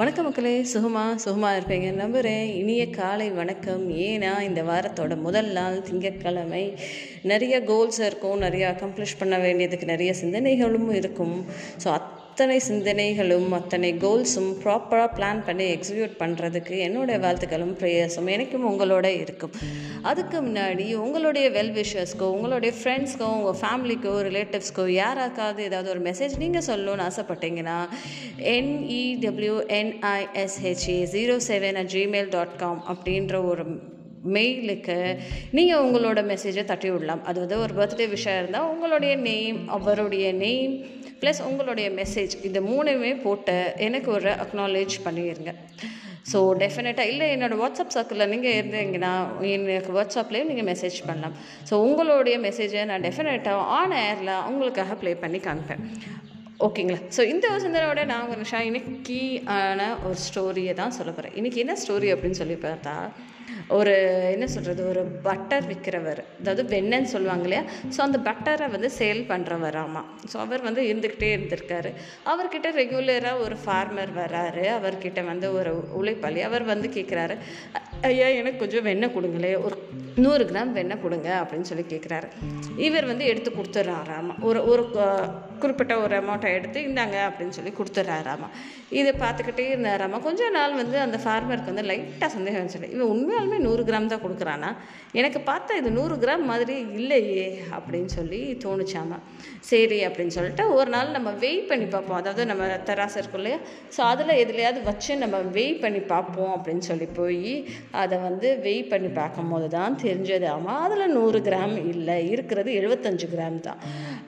வணக்கம் மக்களே சுகமா சுகமாக இருப்பீங்க. நம்புகிறேன் இனிய காலை வணக்கம். ஏன்னா இந்த வாரத்தோட முதல் நாள் திங்கட்கிழமை. நிறைய கோல்ஸ் இருக்கும் நிறைய அக்கம்ப்ளிஷ் பண்ண வேண்டியதுக்கு நிறைய சிந்தனைகளும் இருக்கும். ஸோ அத்தனை சிந்தனைகளும் அத்தனை கோல்ஸும் ப்ராப்பராக பிளான் பண்ணி எக்ஸிக்யூட் பண்ணுறதுக்கு என்னுடைய வாழ்த்துக்களும் ப்ரேயர்ஸும் எனக்கும் உங்களோட இருக்கும். அதுக்கு முன்னாடி உங்களுடைய வெல் விஷர்ஸ்க்கோ உங்களுடைய ஃப்ரெண்ட்ஸ்க்கோ உங்கள் ஃபேமிலிக்கோ ரிலேட்டிவ்ஸ்க்கோ யாராக்காவது ஏதாவது ஒரு மெசேஜ் நீங்கள் சொல்லணும்னு ஆசைப்பட்டீங்கன்னா என்இடபிள்யூஎன்ஐஎஸ்ஹெச்ஏ zero seven at Gmail dot com அப்படின்ற ஒரு மெயிலுக்கு நீங்கள் உங்களோட மெசேஜை தட்டி விடலாம். அது வந்து ஒரு பர்த்டே விஷயம் இருந்தால் உங்களுடைய நேம் அவருடைய நேம் ப்ளஸ் உங்களுடைய மெசேஜ் இந்த மூணுமே போட்டு எனக்கு ஒரு அக்னாலேஜ் பண்ணிடுங்க ஸோ டெஃபினட்டாக இல்லை என்னோடய வாட்ஸ்அப் சர்க்கிளில் நீங்கள் இருந்தீங்கன்னா எனக்கு வாட்ஸ்அப்லேயும் நீங்கள் மெசேஜ் பண்ணலாம். ஸோ உங்களுடைய மெசேஜை நான் டெஃபினட்டாக ஆன் ஏரில் உங்களுக்காக ப்ளே பண்ணி காமிப்பேன் ஓகேங்களா? ஸோ இந்த வசந்தரோட நான் ஒரு நிஷா இன்னைக்கு ஆன ஒரு ஸ்டோரியை தான் சொல்ல போகிறேன் இன்றைக்கி என்ன ஸ்டோரி அப்படின்னு சொல்லி பார்த்தா ஒரு என்ன சொல்கிறது ஒரு பட்டர் விற்கிறவர் அதாவது வெண்ணன்னு சொல்லுவாங்க இல்லையா? ஸோ அந்த பட்டரை வந்து சேல் பண்ணுறவர் ஆமாம் ஸோ அவர் வந்து இருந்துக்கிட்டே இருந்திருக்காரு. அவர்கிட்ட ரெகுலராக ஒரு ஃபார்மர் வராரு. அவர்கிட்ட வந்து ஒரு உழைப்பாளி. அவர் வந்து கேட்குறாரு ஐயா எனக்கு கொஞ்சம் வெண்ணெய் கொடுங்களே ஒரு நூறு கிராம் வெண்ணெய் கொடுங்க அப்படின்னு சொல்லி கேட்குறாரு இவர் வந்து எடுத்து கொடுத்துட்றாராமா? ஒரு ஒரு குறிப்பிட்ட ஒரு அமௌண்ட்டை எடுத்து இந்தாங்க அப்படின்னு சொல்லி கொடுத்துட்றாராமா இதை பார்த்துக்கிட்டே இருந்தாராமா கொஞ்ச நாள் வந்து அந்த ஃபார்மருக்கு வந்து லைட்டாக சந்தேகம் வந்துச்சு. இவன் உண்மையாலுமே நூறு கிராம் தான் கொடுக்குறானா? எனக்கு பார்த்தா இது நூறு கிராம் மாதிரி இல்லையே அப்படின்னு சொல்லி தோணுச்சாமா சரி அப்படின்னு சொல்லிட்டு ஒரு நாள் நம்ம வெயிட் பண்ணி பார்ப்போம். அதாவது நம்ம தராசு இருக்கும் இல்லையா? ஸோ அதில் எதுலையாவது வச்சு நம்ம வெயிட் பண்ணி பார்ப்போம் அப்படின்னு சொல்லி போய் அதை வந்து வெயிட் பண்ணி பார்க்கும்போது தான் தெரிஞ்சது ஆமாம் அதில் நூறு கிராம் இல்லை இருக்கிறது எழுபத்தஞ்சு கிராம் தான்.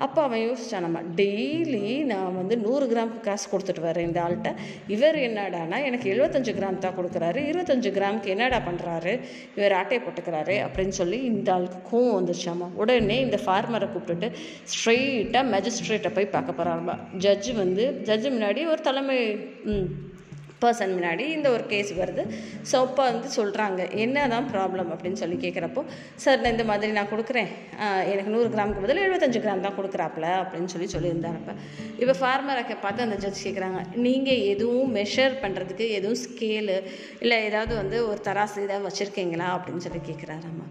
அப்போ அவன் யோசிச்சான் நம்ம டெய்லி நான் வந்து நூறு கிராமுக்கு காசு கொடுத்துட்டு வரேன் இந்த ஆள்கிட்ட. இவர் என்னடானா எனக்கு எழுபத்தஞ்சு கிராம் தான் கொடுக்குறாரு. இருபத்தஞ்சு கிராமுக்கு என்னடா பண்ணுறாரு இவர் ஆட்டை போட்டுக்கிறாரு அப்படின்னு சொல்லி இந்த ஆளுக்கு கோவம் வந்துருச்சாமா உடனே இந்த ஃபார்மரை கூப்பிட்டுட்டு ஸ்ட்ரெயிட்டாக மேஜிஸ்ட்ரேட்டை போய் பார்க்க போகிறாருமா ஜட்ஜு வந்து ஜட்ஜு முன்னாடி ஒரு தலைமை பர்சன் முன்னாடி இந்த ஒரு கேஸ் வருது. ஸோ அப்போ வந்து சொல்கிறாங்க என்ன தான் ப்ராப்ளம் அப்படின்னு சொல்லி கேட்குறப்போ சார் நான் இந்த மாதிரி நான் கொடுக்குறேன். எனக்கு நூறு கிராமுக்கு பதில் எழுபத்தஞ்சு கிராம் தான் கொடுக்குறாப்புல அப்படின்னு சொல்லி சொல்லியிருந்தாரப்ப இப்போ ஃபார்மரை பார்த்து அந்த ஜட்ஜ் கேட்குறாங்க நீங்கள் எதுவும் மெஷர் பண்ணுறதுக்கு எதுவும் ஸ்கேலு இல்லை ஏதாவது வந்து ஒரு தராசு ஏதாவது வச்சுருக்கீங்களா? அப்படின்னு சொல்லி கேட்குறாராம்மா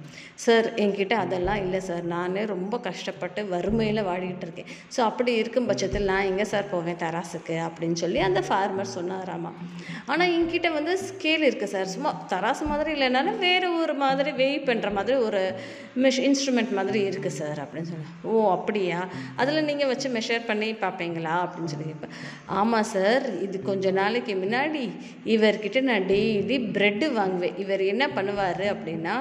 சார் என்கிட்ட அதெல்லாம் இல்லை சார் நான் ரொம்ப கஷ்டப்பட்டு வறுமையில் வாடிக்கிட்டு இருக்கேன். ஸோ அப்படி இருக்கும் பட்சத்தில் நான் எங்கே சார் போவேன் தராசுக்கு? அப்படின்னு சொல்லி அந்த ஃபார்மர் சொன்னாராமா ஆனால் என்கிட்ட வந்து ஸ்கேல் இருக்குது சார் சும்மா தராசு மாதிரி இல்லைனாலும் வேறு ஒரு மாதிரி வெய் பண்ணுற மாதிரி ஒரு மெஷ் இன்ஸ்ட்ருமெண்ட் மாதிரி இருக்குது சார் அப்படின்னு சொன்னேன் ஓ அப்படியா? அதில் நீங்கள் வச்சு மெஷர் பண்ணி பார்ப்பீங்களா அப்படின்னு சொல்லி கேட்பேன் ஆமாம் சார் இது கொஞ்ச நாளைக்கு முன்னாடி இவர்கிட்ட நான் டெய்லி ப்ரெட்டு வாங்குவேன். இவர் என்ன பண்ணுவார் அப்படின்னா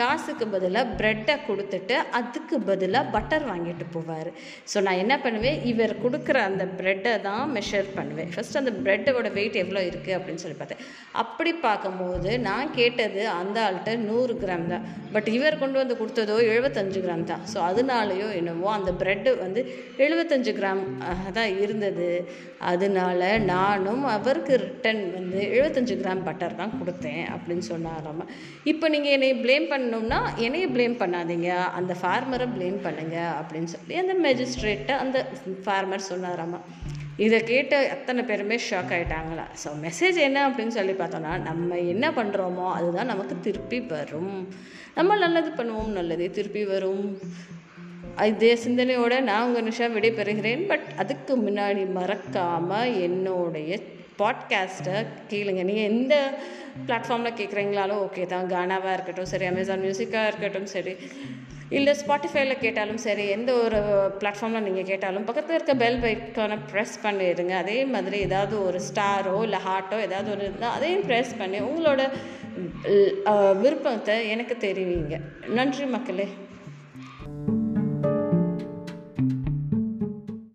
காசுக்கு பதிலாக ப்ரெட்டை கொடுத்துட்டு அதுக்கு பதிலாக பட்டர் வாங்கிட்டு போவார். ஸோ நான் என்ன பண்ணுவேன்? இவர் கொடுக்குற அந்த ப்ரெட்டை தான் மெஷர் பண்ணுவேன். ஃபஸ்ட் அந்த ப்ரெட்டோட வெயிட் எவ்வளோ இருக்குது அப்படின்னு சொல்லி பார்த்தேன். அப்படி பார்க்கும்போது நான் கேட்டது அந்த ஆள்கிட்ட நூறு கிராம் தான். பட் இவர் கொண்டு வந்து கொடுத்ததோ எழுபத்தஞ்சு கிராம் தான். ஸோ அதனாலேயோ என்னவோ அந்த ப்ரெட்டு வந்து எழுபத்தஞ்சு கிராம் தான் இருந்தது. அதனால நானும் அவருக்கு ரிட்டன் வந்து எழுபத்தஞ்சு கிராம் பட்டர் தான் கொடுத்தேன் அப்படின்னு சொன்னாராம. இப்போ நீங்கள் என்னை ப்ளேம் பண்ணணும்னா என்னையை ப்ளேம் பண்ணாதீங்க. அந்த ஃபார்மரை ப்ளேம் பண்ணுங்க அப்படின்னு சொல்லி அந்த மேஜிஸ்ட்ரேட்டை அந்த ஃபார்மர் சொன்னாராமா. இதை கேட்டு அத்தனை பேருமே ஷாக் ஆகிட்டாங்களா ஸோ மெசேஜ் என்ன அப்படின்னு சொல்லி பார்த்தோன்னா நம்ம என்ன பண்ணுறோமோ அதுதான் நமக்கு திருப்பி வரும். நம்ம நல்லது பண்ணுவோம் நல்லதே திருப்பி வரும். இதே சிந்தனையோடு நான் உங்கள் நிஷா விடைபெறுகிறேன். பட் அதுக்கு முன்னாடி மறக்காமல் என்னுடைய பாட்காஸ்ட்டை கேளுங்க. நீங்கள் எந்த பிளாட்ஃபார்மில் கேட்குறீங்களாலும் ஓகே தான். கானாவாக இருக்கட்டும் சரி அமேசான் மியூசிக்காக இருக்கட்டும் சரி. இல்லை ஸ்பாட்டிஃபைல கேட்டாலும் சரி எந்த ஒரு பிளாட்ஃபார்மில் நீங்கள் கேட்டாலும் பக்கத்தில் இருக்க பெல் பைக்கான ப்ரெஸ் பண்ணிடுங்க. அதே மாதிரி ஏதாவது ஒரு ஸ்டாரோ இல்லை ஹார்ட்டோ ஏதாவது ஒரு இருந்தால் அதையும் ப்ரெஸ் பண்ணி உங்களோட விருப்பத்தை எனக்கு தெரிவிங்க. நன்றி மக்களே.